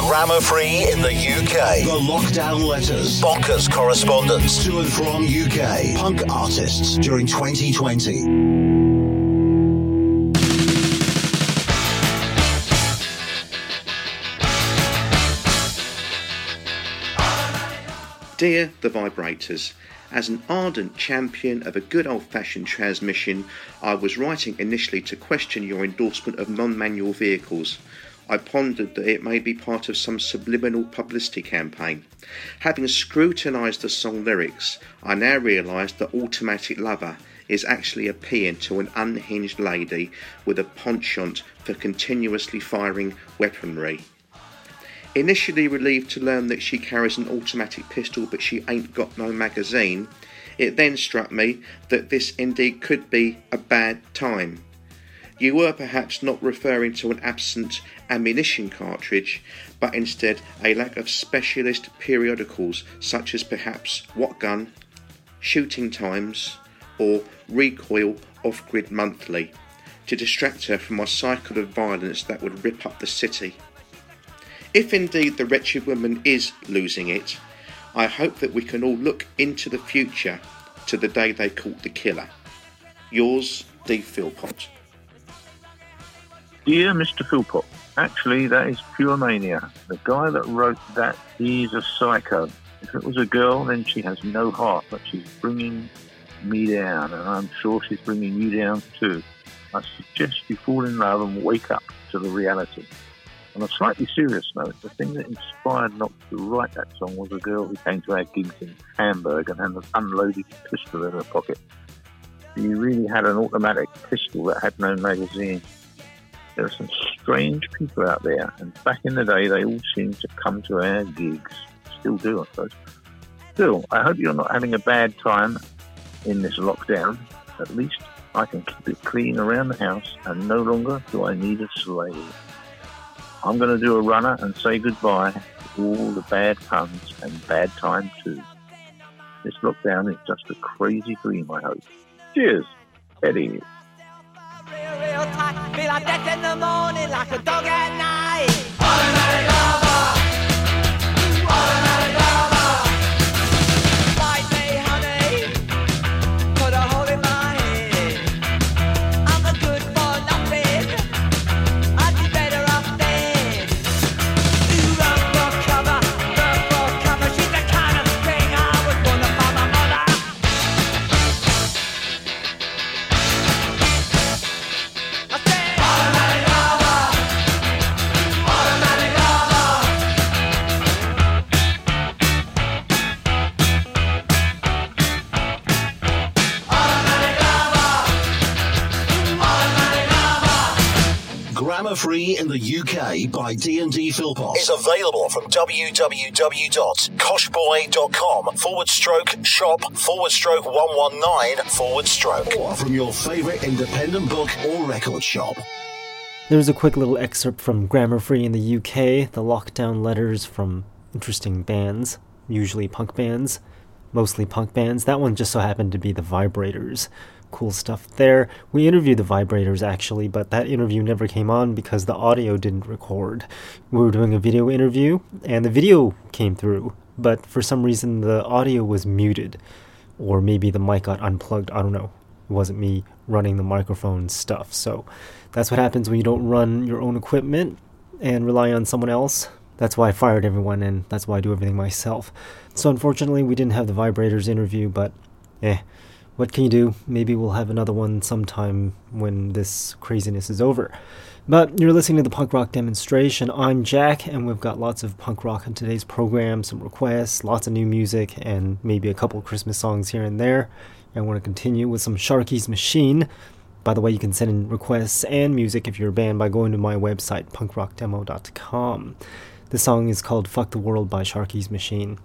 Grammar free in the UK. The Lockdown Letters. Bonkers correspondence to and from UK punk artists during 2020. Dear the Vibrators, as an ardent champion of a good old fashioned transmission, I was writing initially to question your endorsement of non manual vehicles. I pondered that it may be part of some subliminal publicity campaign. Having scrutinised the song lyrics, I now realised that Automatic Lover is actually a paean to an unhinged lady with a penchant for continuously firing weaponry. Initially relieved to learn that she carries an automatic pistol but she ain't got no magazine, it then struck me that this indeed could be a bad time. You were perhaps not referring to an absent ammunition cartridge, but instead a lack of specialist periodicals such as perhaps What Gun, Shooting Times, or Recoil Off Grid Monthly to distract her from a cycle of violence that would rip up the city. If indeed the wretched woman is losing it, I hope that we can all look into the future to the day they caught the killer. Yours, D. Philpott. Dear Mr. Philpott, actually, that is pure mania. The guy that wrote that, he's a psycho. If it was a girl, then she has no heart, but she's bringing me down, and I'm sure she's bringing you down too. I suggest you fall in love and wake up to the reality. On a slightly serious note, the thing that inspired Knox to write that song was a girl who came to our gigs in Hamburg and had an unloaded pistol in her pocket. She really had an automatic pistol that had no magazine. There are some strange people out there, and back in the day, they all seemed to come to our gigs. Still do, I suppose. Still, I hope you're not having a bad time in this lockdown. At least I can keep it clean around the house, and no longer do I need a slave. I'm going to do a runner and say goodbye to all the bad puns and bad time too. This lockdown is just a crazy dream, I hope. Cheers, Eddie. Real, tight, feel like death in the morning, like a dog at night. Free in the UK by D&D Philpott is available from www.koshboy.com forward stroke shop forward stroke 119 forward stroke or from your favourite independent book or record shop. There's a quick little excerpt from Grammar Free in the UK, the lockdown letters from interesting bands, usually punk bands, mostly punk bands. That one just so happened to be the Vibrators cool stuff there. We interviewed the vibrators actually, but that interview never came on because the audio didn't record. We were doing a video interview and the video came through, but for some reason the audio was muted. Or maybe the mic got unplugged, I don't know. It wasn't me running the microphone stuff. So that's what happens when you don't run your own equipment and rely on someone else. That's why I fired everyone and that's why I do everything myself. So unfortunately, we didn't have the vibrators interview, but eh, what can you do? Maybe we'll have another one sometime when this craziness is over. But you're listening to the punk rock demonstration. I'm Jack, and we've got lots of punk rock in today's program, some requests, lots of new music, and maybe a couple Christmas songs here and there. I want to continue with some Sharky's Machine. By the way, you can send in requests and music if you're a band by going to my website, punkrockdemo.com. The song is called Fuck the World by Sharky's Machine.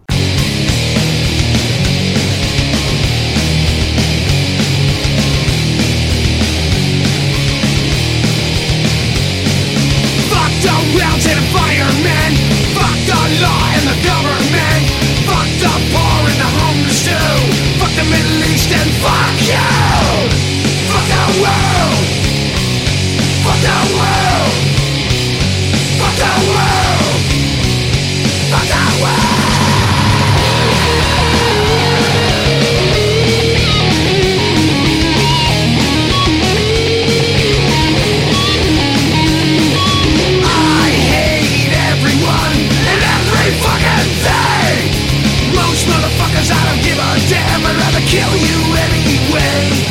Mountain firemen Fuck the law and the government. Fuck the poor and the homeless too. Fuck the Middle East and fuck you. Fuck the world. Fuck the world. Fuck the world kill you anyway.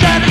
Just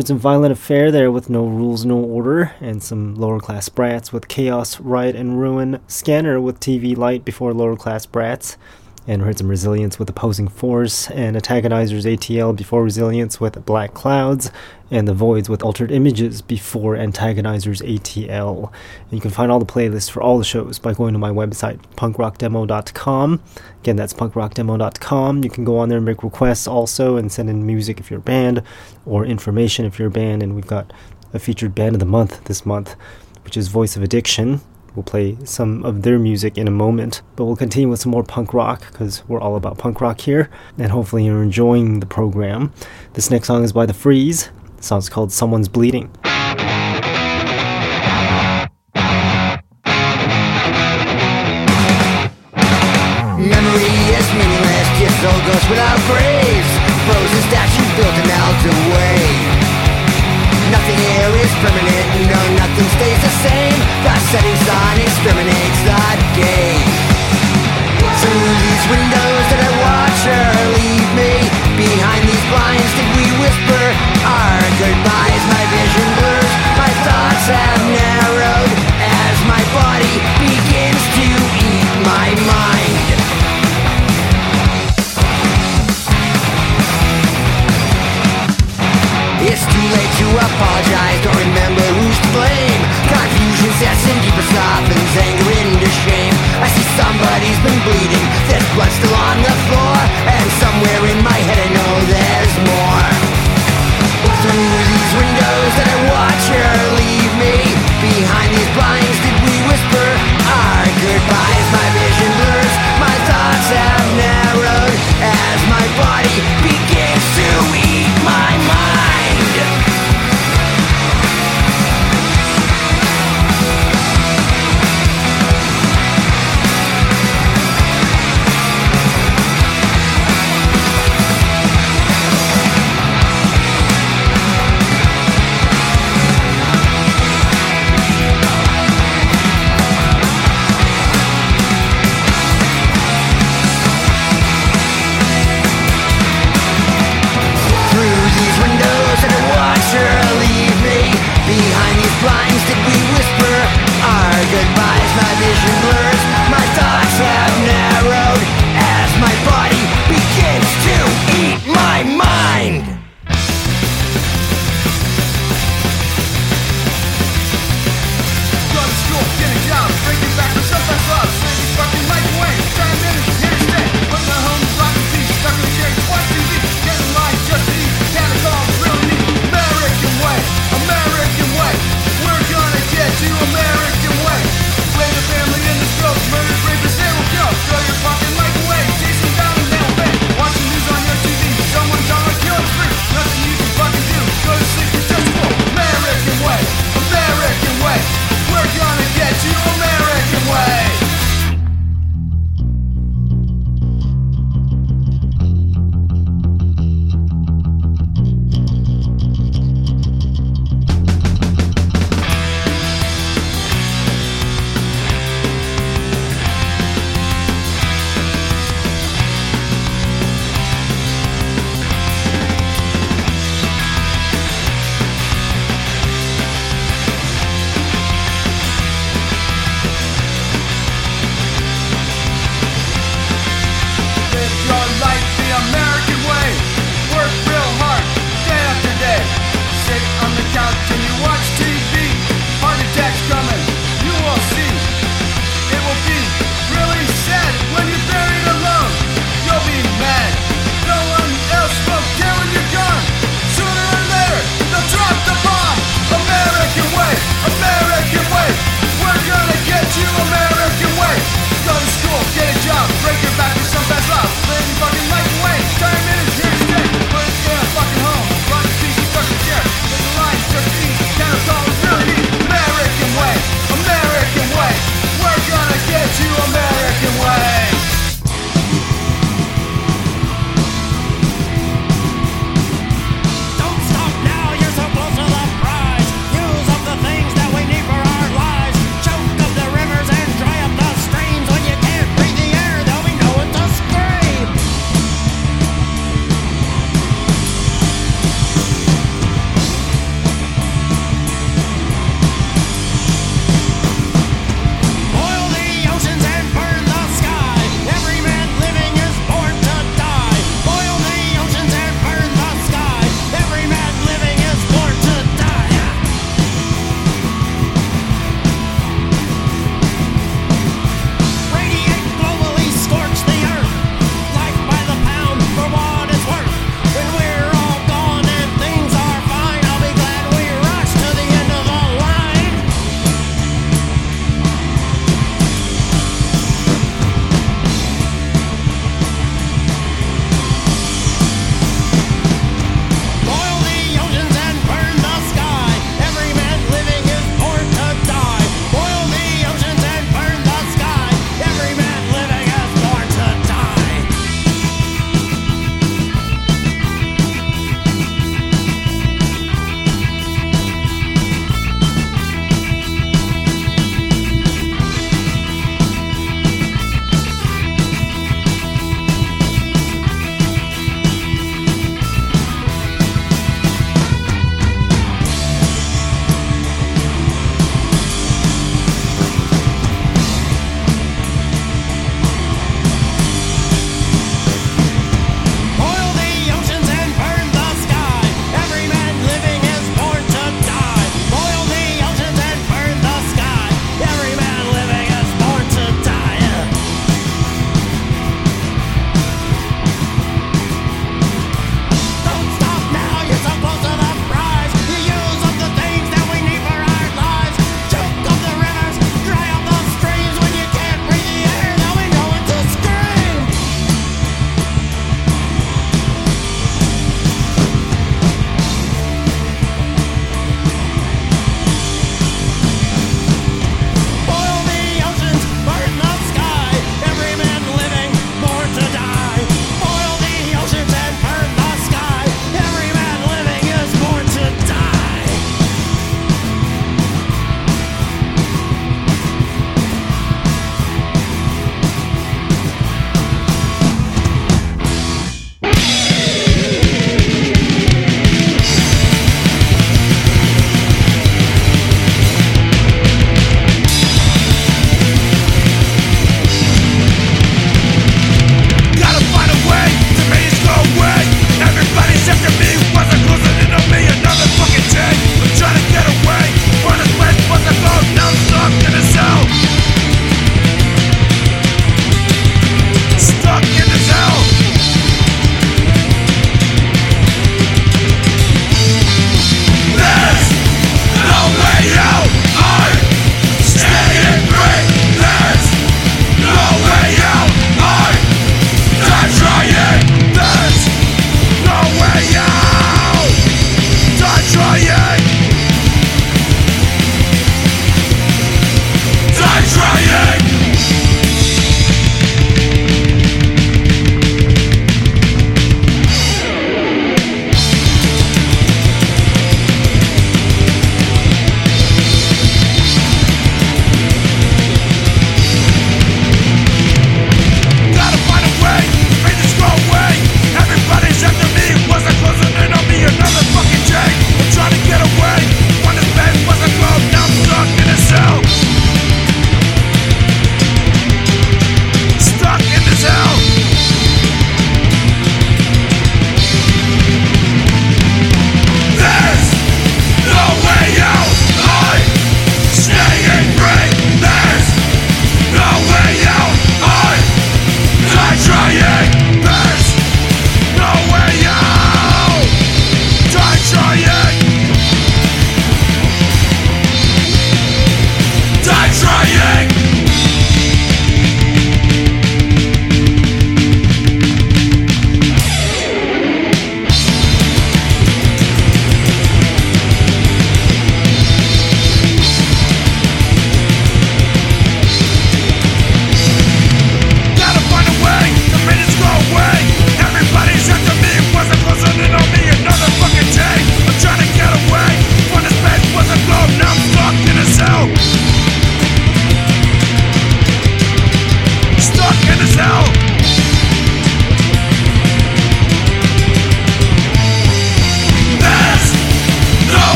heard some Violent Affair there with No Rules, No Order, and some Lower Class Brats with Chaos, Riot, and Ruin. Scanner with TV Light before Lower Class Brats and heard some resilience with opposing force and antagonizers ATL before resilience with black clouds and the voids with altered images before antagonizers ATL. And you can find all the playlists for all the shows by going to my website punkrockdemo.com. Again, that's punkrockdemo.com. You can go on there and make requests also and send in music if you're a band or information if you're a band. And we've got a featured band of the month this month, which is Voice of Addiction. We'll play some of their music in a moment, but we'll continue with some more punk rock because we're all about punk rock here, and hopefully you're enjoying the program. This next song is by The Freeze. The song's called Someone's Bleeding.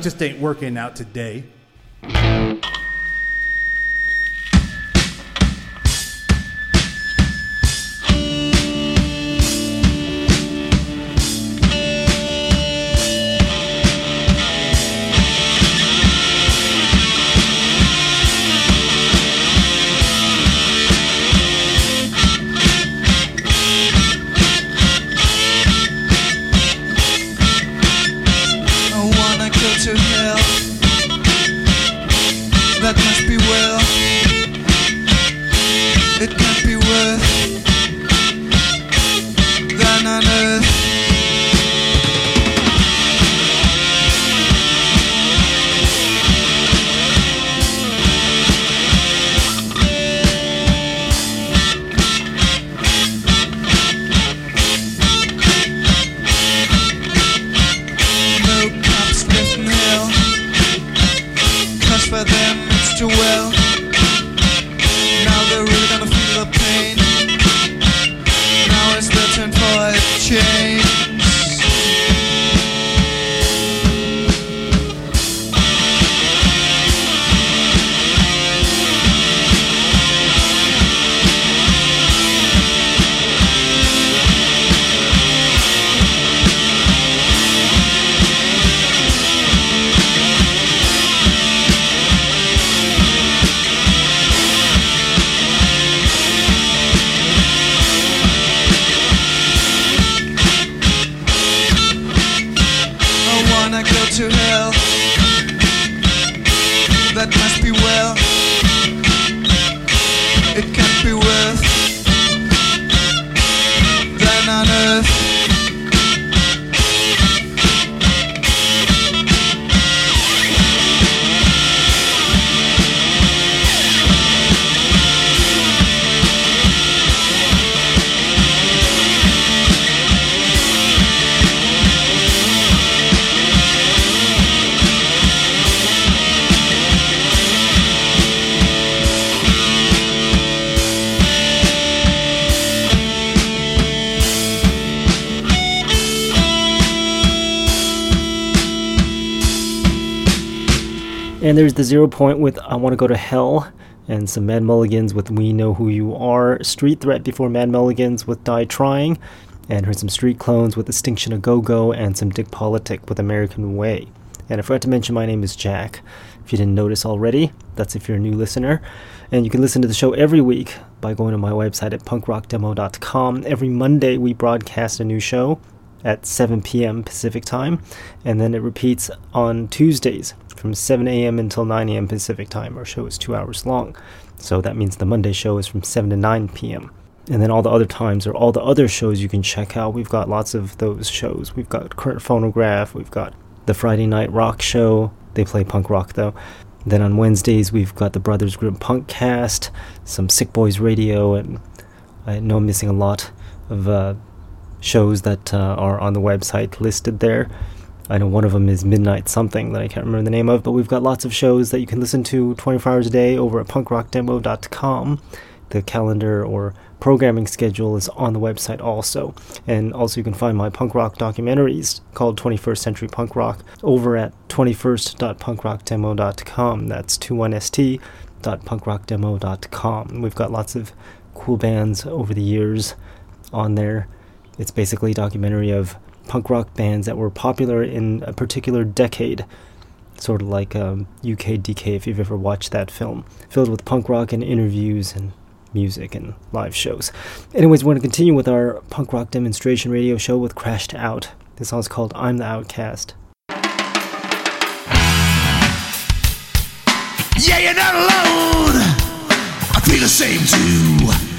Just ain't working out today. I Want to Go to Hell, and some Mad Mulligans with We Know Who You Are, Street Threat before Mad Mulligans with Die Trying, and heard some Street Clones with Extinction a Go Go, and some Dick Politic with American Way. And I forgot to mention my name is Jack. If you didn't notice already, that's if you're a new listener. And you can listen to the show every week by going to my website at punkrockdemo.com. Every Monday we broadcast a new show at 7 p.m. Pacific time, and then it repeats on Tuesdays from 7 a.m. until 9 a.m. Pacific time. Our show is two hours long, so that means the Monday show is from 7 to 9 p.m. And then all the other times or all the other shows you can check out. We've got lots of those shows. We've got Current Phonograph, we've got the Friday Night Rock Show. They play punk rock though. Then on Wednesdays we've got the Brothers Grimm Punk Cast, some Sick Boys Radio, and I know I'm missing a lot of uh, shows that uh, are on the website listed there. I know one of them is Midnight Something that I can't remember the name of, but we've got lots of shows that you can listen to 24 hours a day over at punkrockdemo.com. The calendar or programming schedule is on the website also. And also, you can find my punk rock documentaries called 21st Century Punk Rock over at 21st.punkrockdemo.com. That's 21st.punkrockdemo.com. We've got lots of cool bands over the years on there. It's basically a documentary of punk rock bands that were popular in a particular decade. Sort of like um, UK DK, if you've ever watched that film, filled with punk rock and interviews and music and live shows. Anyways, we're going to continue with our punk rock demonstration radio show with Crashed Out. This song's called I'm the Outcast. Yeah, you're not alone. I feel the same too.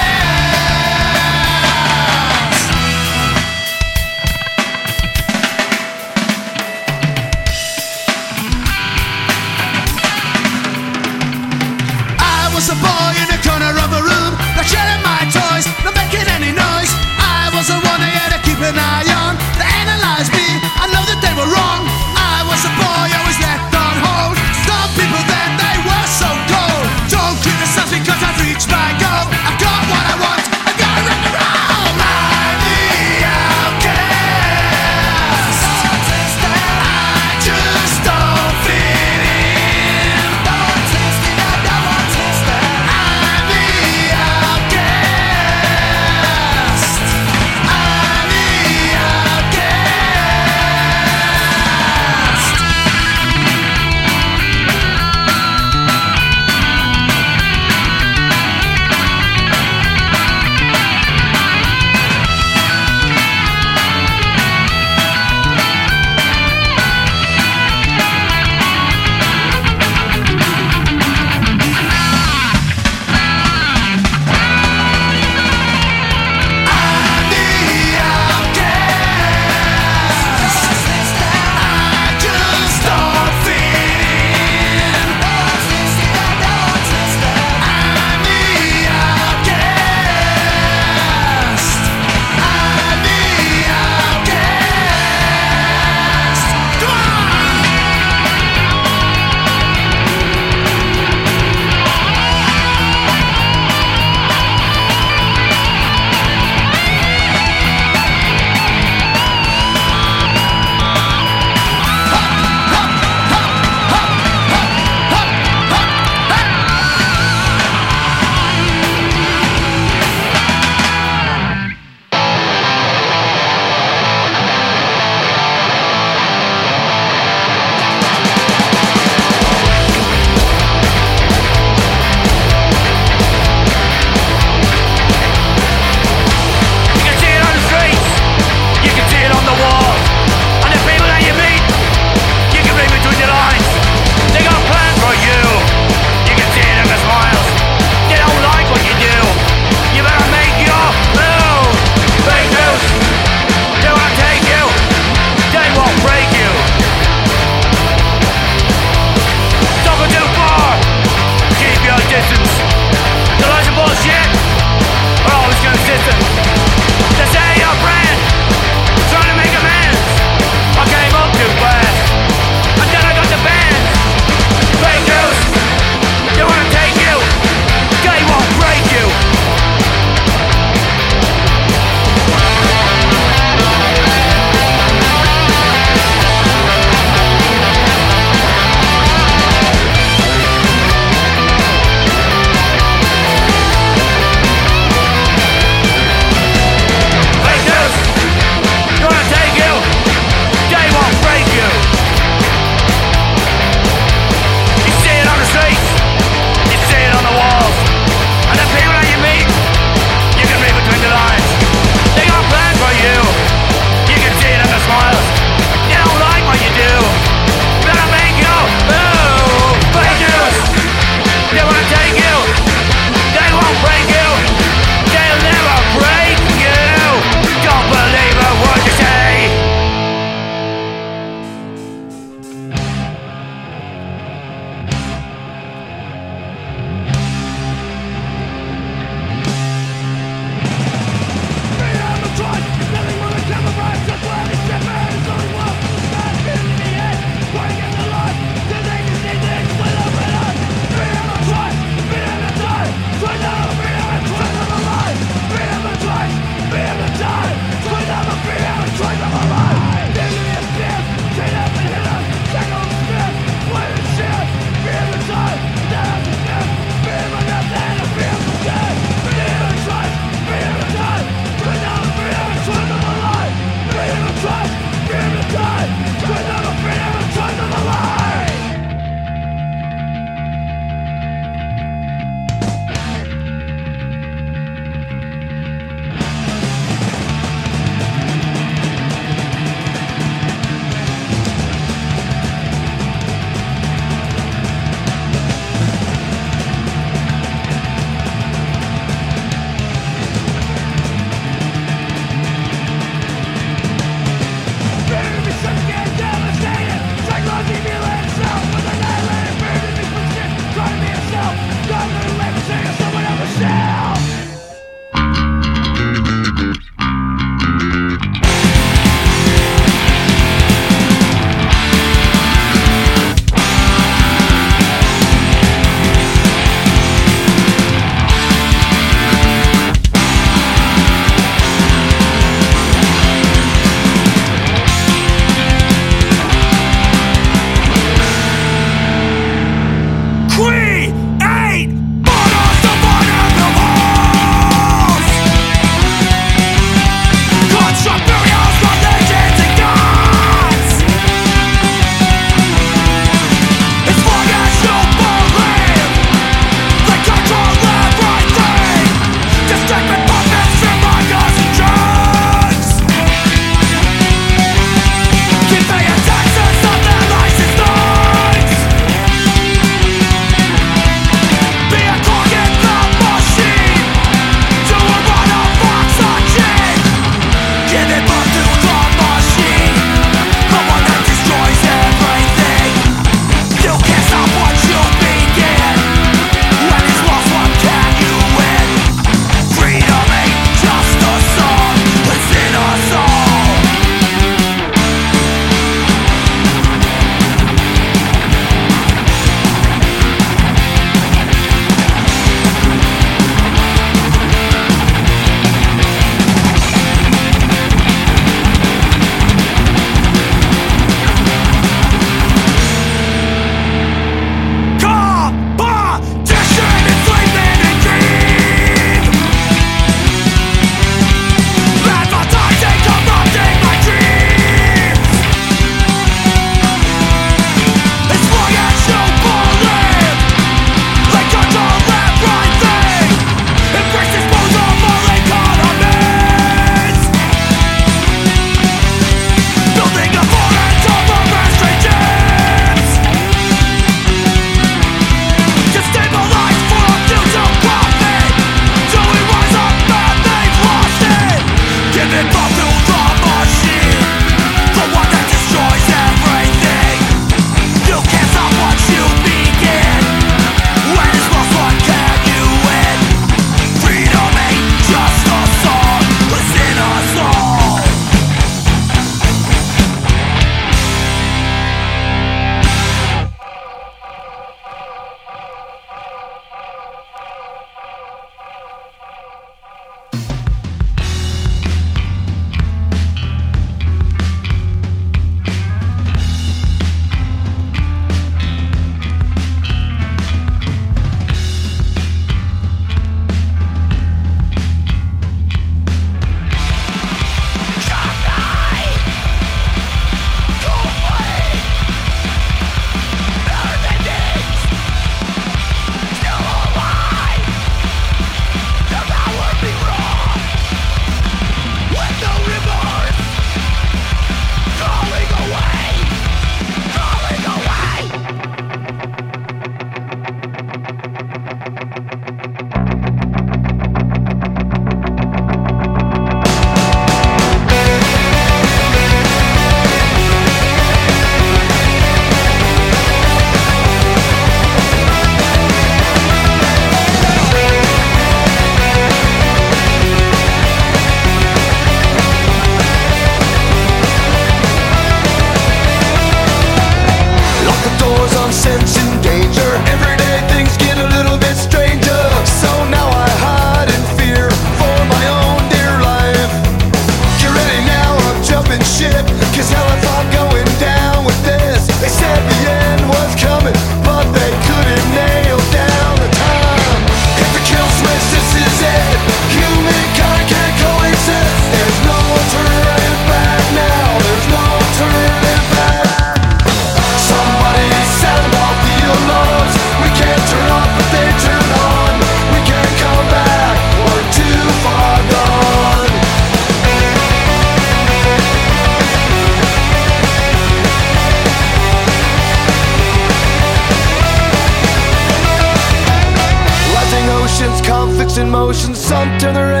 Turn their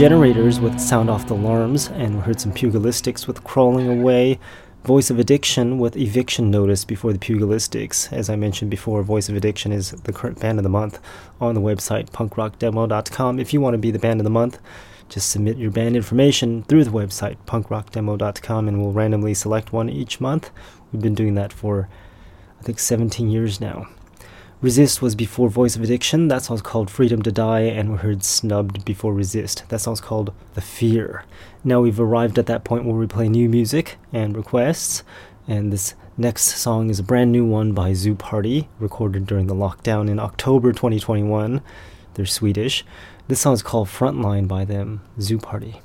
generators with Sound Off the Alarms, and we heard some pugilistics with Crawling Away, Voice of Addiction with Eviction Notice before the pugilistics. As I mentioned before, Voice of Addiction is the current band of the month on the website punkrockdemo.com. If you want to be the band of the month, just submit your band information through the website punkrockdemo.com and we'll randomly select one each month. We've been doing that for I think 17 years now. Resist was before Voice of Addiction. That song's called Freedom to Die, and we heard Snubbed before Resist. That song's called The Fear. Now we've arrived at that point where we play new music and requests, and this next song is a brand new one by Zoo Party, recorded during the lockdown in October 2021. They're Swedish. This song's called Frontline by them, Zoo Party.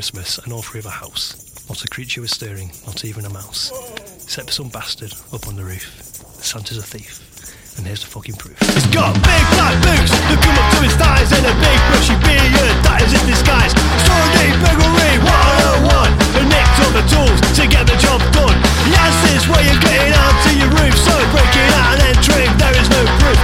Christmas, and all of a house. Not a creature was stirring, not even a mouse. Except for some bastard up on the roof. Santa's a thief. And here's the fucking proof. He's got big black boots that come up to his thighs and a big bushy beard that is his disguise. Sunday burglary 101 and nicked all the tools to get the job done. Has this way of getting onto your roof, so breaking out and entering there is no proof.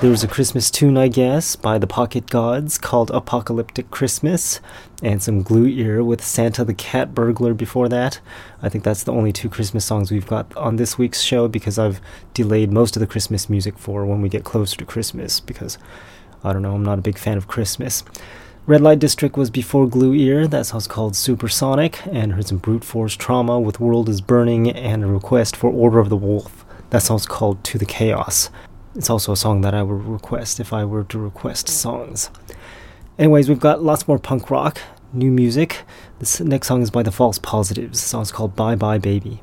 There was a Christmas tune, I guess, by the Pocket Gods called Apocalyptic Christmas, and some Glue Ear with Santa the Cat Burglar before that. I think that's the only two Christmas songs we've got on this week's show because I've delayed most of the Christmas music for when we get closer to Christmas because, I don't know, I'm not a big fan of Christmas. Red Light District was before Glue Ear, that song's called Supersonic, and heard some Brute Force Trauma with World is Burning and a request for Order of the Wolf. That song's called To the Chaos. It's also a song that I would request if I were to request songs. Anyways, we've got lots more punk rock, new music. This next song is by the False Positives. The song's called Bye Bye Baby.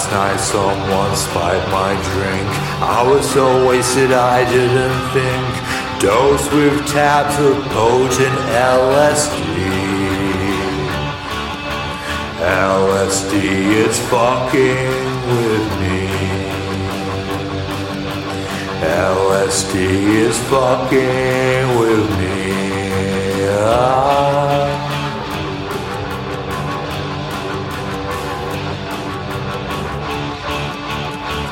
Last night someone spiked my drink. I was so wasted I didn't think. Dosed with tabs of potent LSD. LSD is fucking with me. LSD is fucking with me. Ah.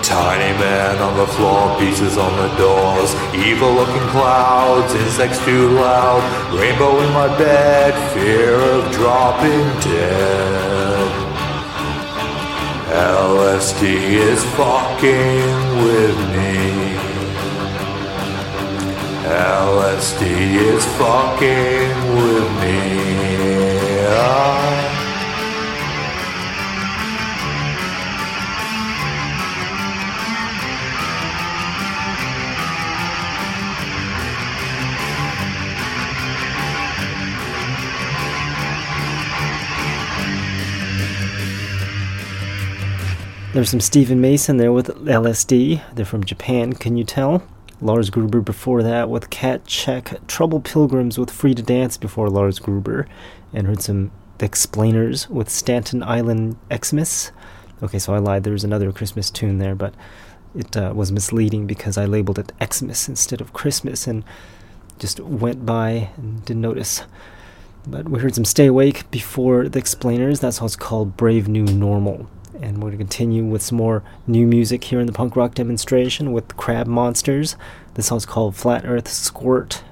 Tiny man on the floor, pieces on the doors. Evil looking clouds, insects too loud. Rainbow in my bed, fear of dropping dead. LSD is fucking with me. LSD is fucking with me. There's some Stephen Mason there with LSD. They're from Japan, can you tell? Lars Gruber before that with Cat Check. Trouble Pilgrims with Free to Dance before Lars Gruber. And heard some The Explainers with Staten Island Xmas. Okay, so I lied. There was another Christmas tune there, but it uh, was misleading because I labeled it Xmas instead of Christmas and just went by and didn't notice. But we heard some Stay Awake before The Explainers. That it's called Brave New Normal. And we're going to continue with some more new music here in the punk rock demonstration with Crab Monsters. This song's called Flat Earth Squirt.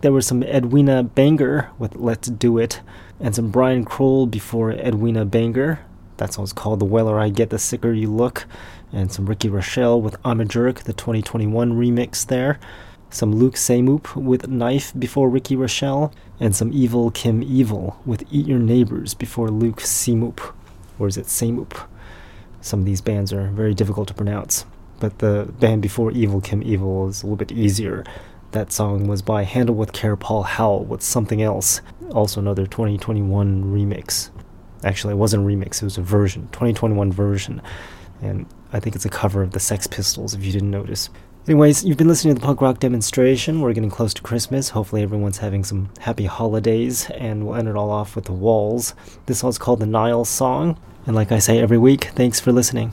There was some Edwina Banger with Let's Do It, and some Brian Kroll before Edwina Banger. That song's called The Weller I Get, The Sicker You Look, and some Ricky Rochelle with I'm a Jerk, the 2021 remix there. Some Luke Samoop with Knife before Ricky Rochelle, and some Evil Kim Evil with Eat Your Neighbors before Luke Samoop. Or is it Samoop? Some of these bands are very difficult to pronounce, but the band before Evil Kim Evil is a little bit easier. That song was by Handle with Care Paul Howell with Something Else, also another 2021 remix. Actually, it wasn't a remix, it was a version, 2021 version. And I think it's a cover of the Sex Pistols, if you didn't notice. Anyways, you've been listening to the punk rock demonstration. We're getting close to Christmas. Hopefully, everyone's having some happy holidays, and we'll end it all off with the Walls. This one's called the Nile Song. And like I say every week, thanks for listening.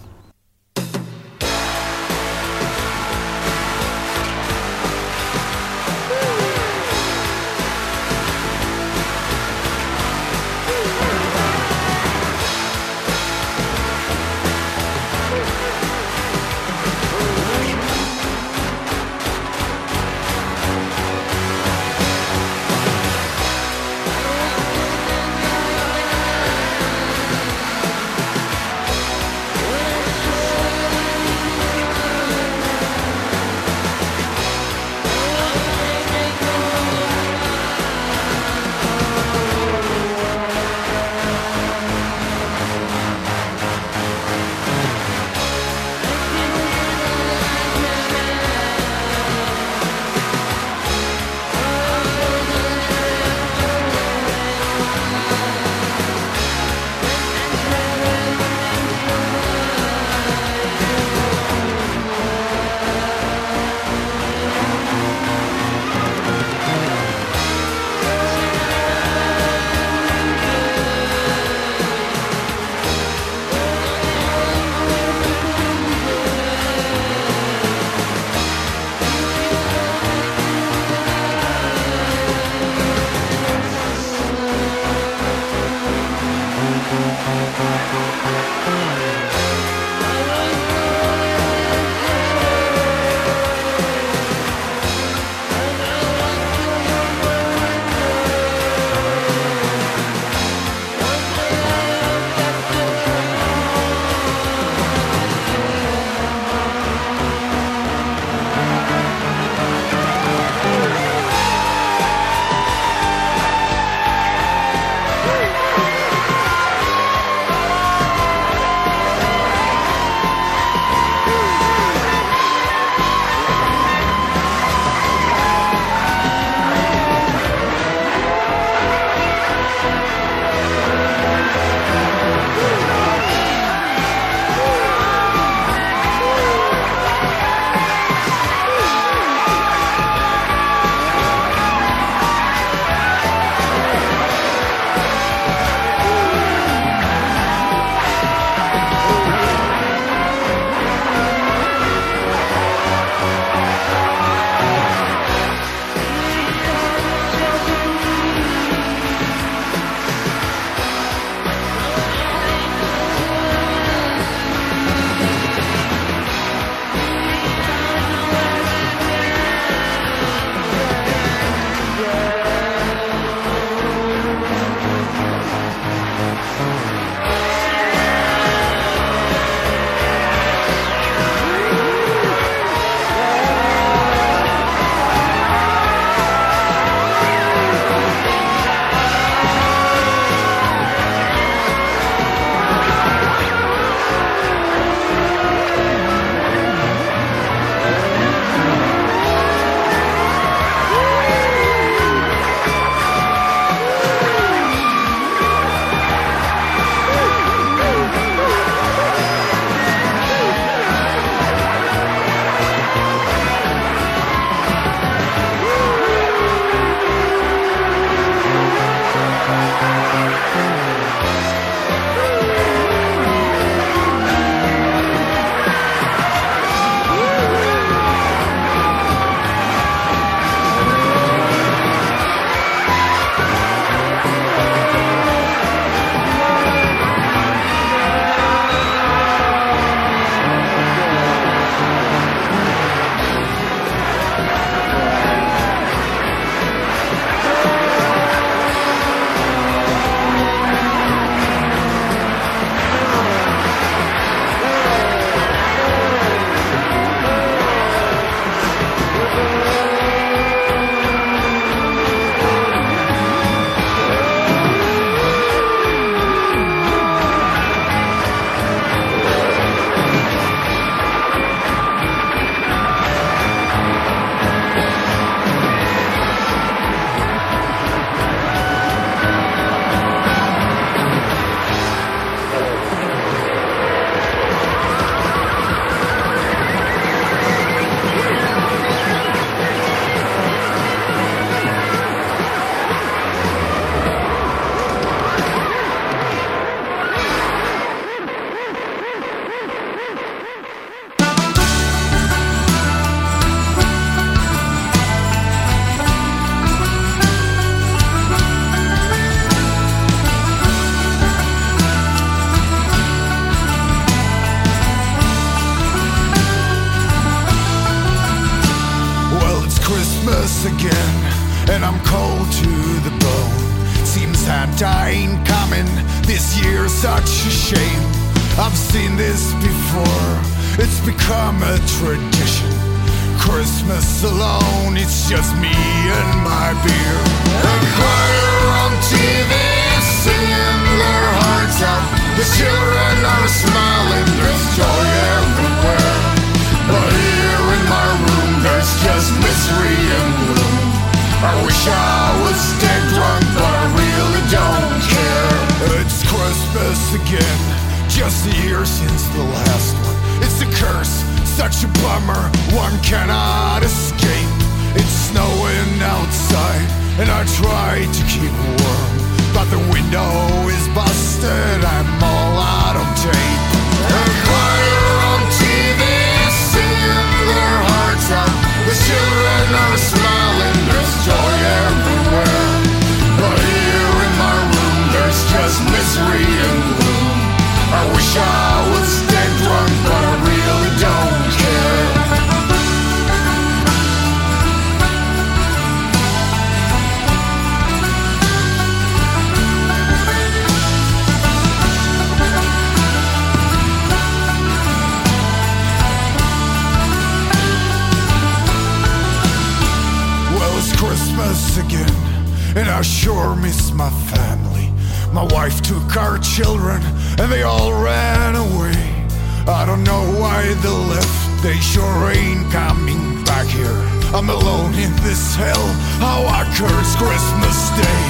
train coming back here. I'm alone in this hell. How I curse Christmas Day.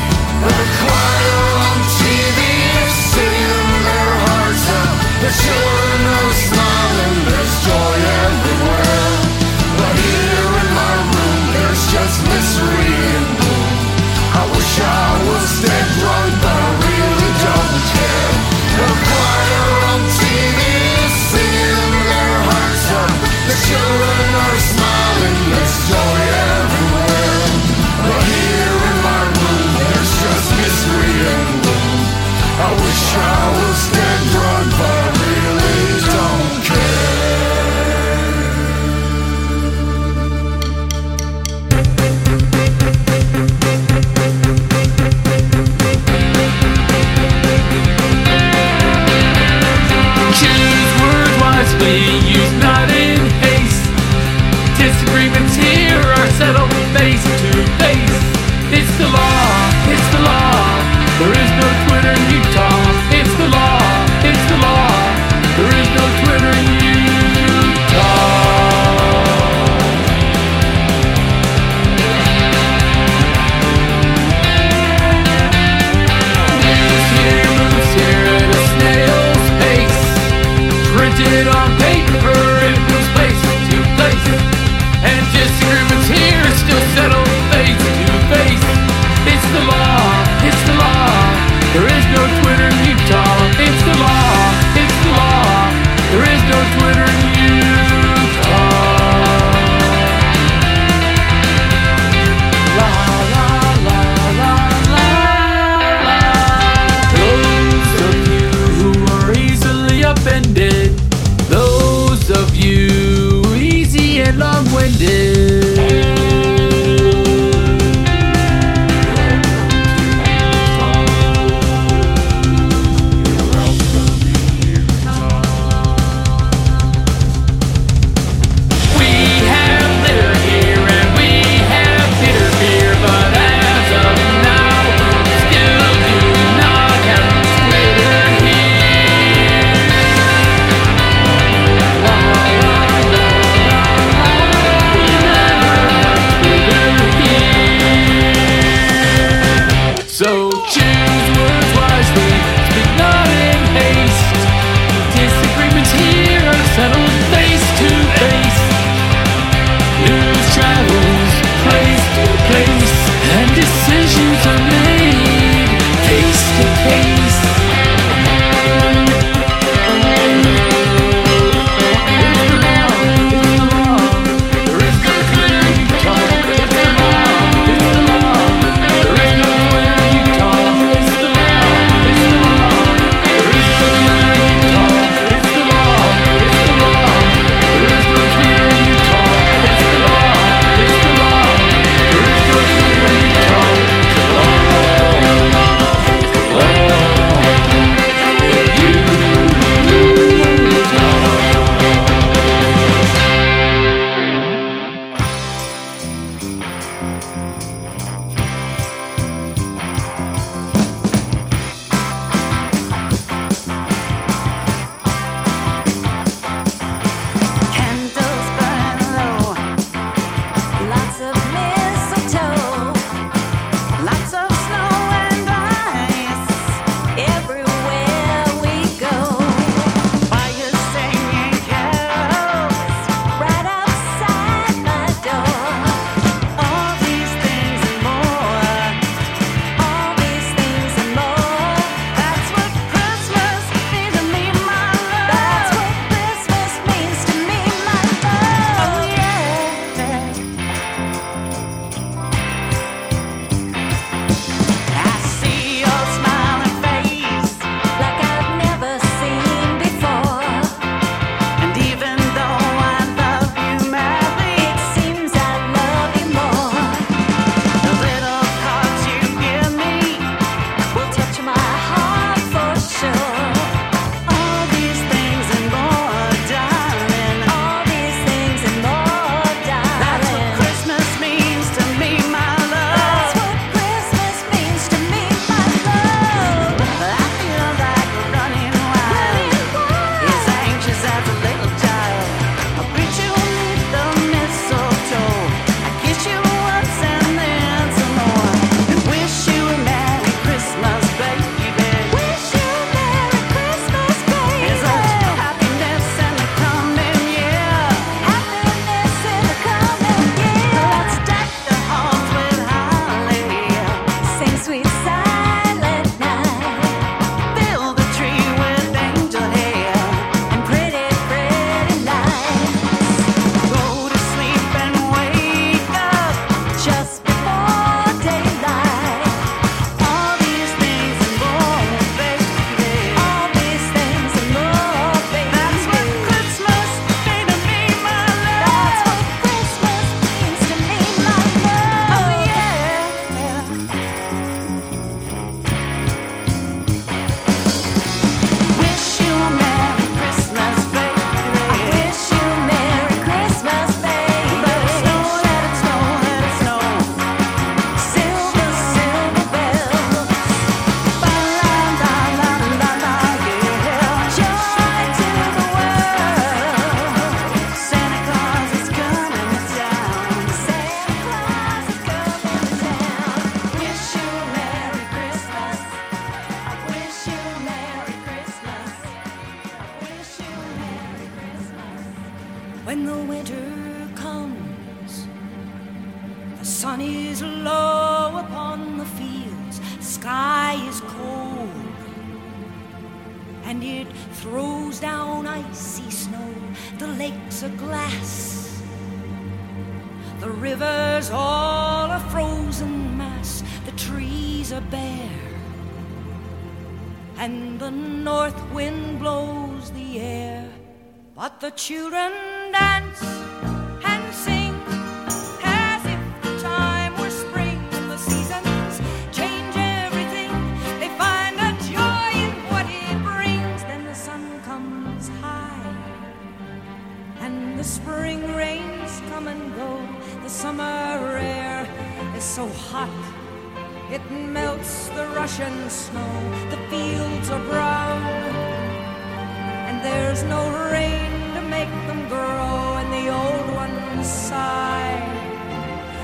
The choir on TV is singing their hearts out. The children are smiling. your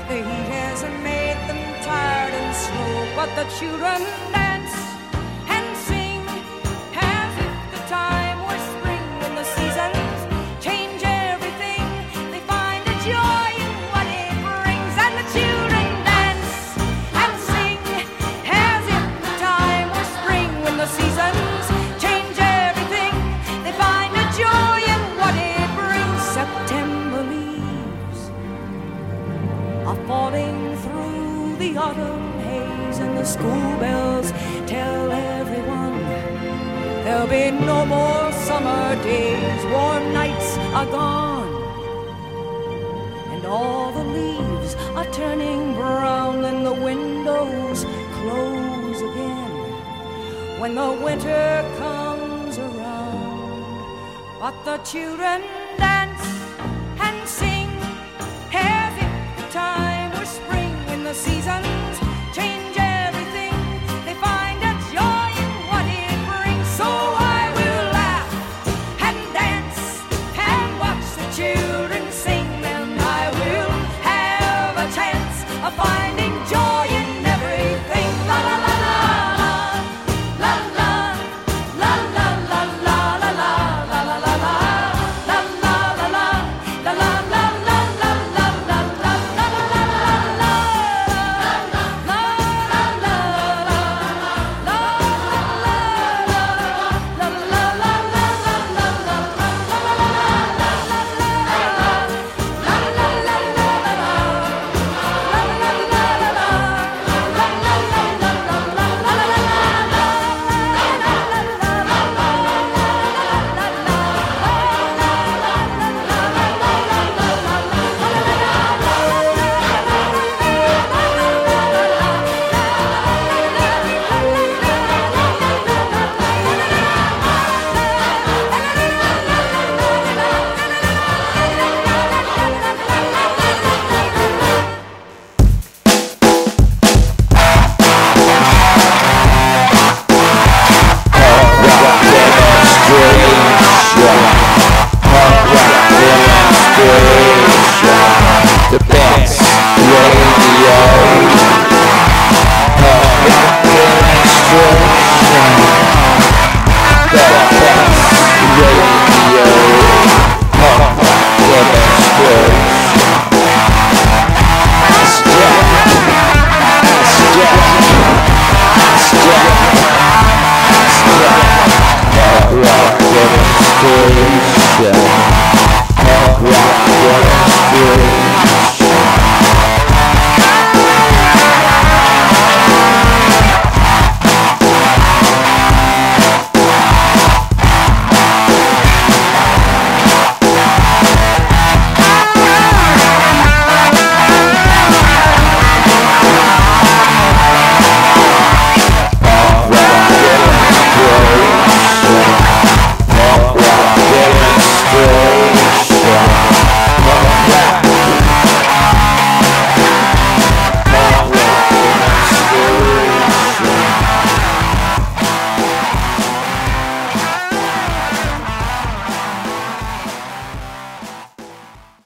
The heat he has made them tired and slow, but the children dance. are gone, and all the leaves are turning brown, and the windows close again when the winter comes around. But the children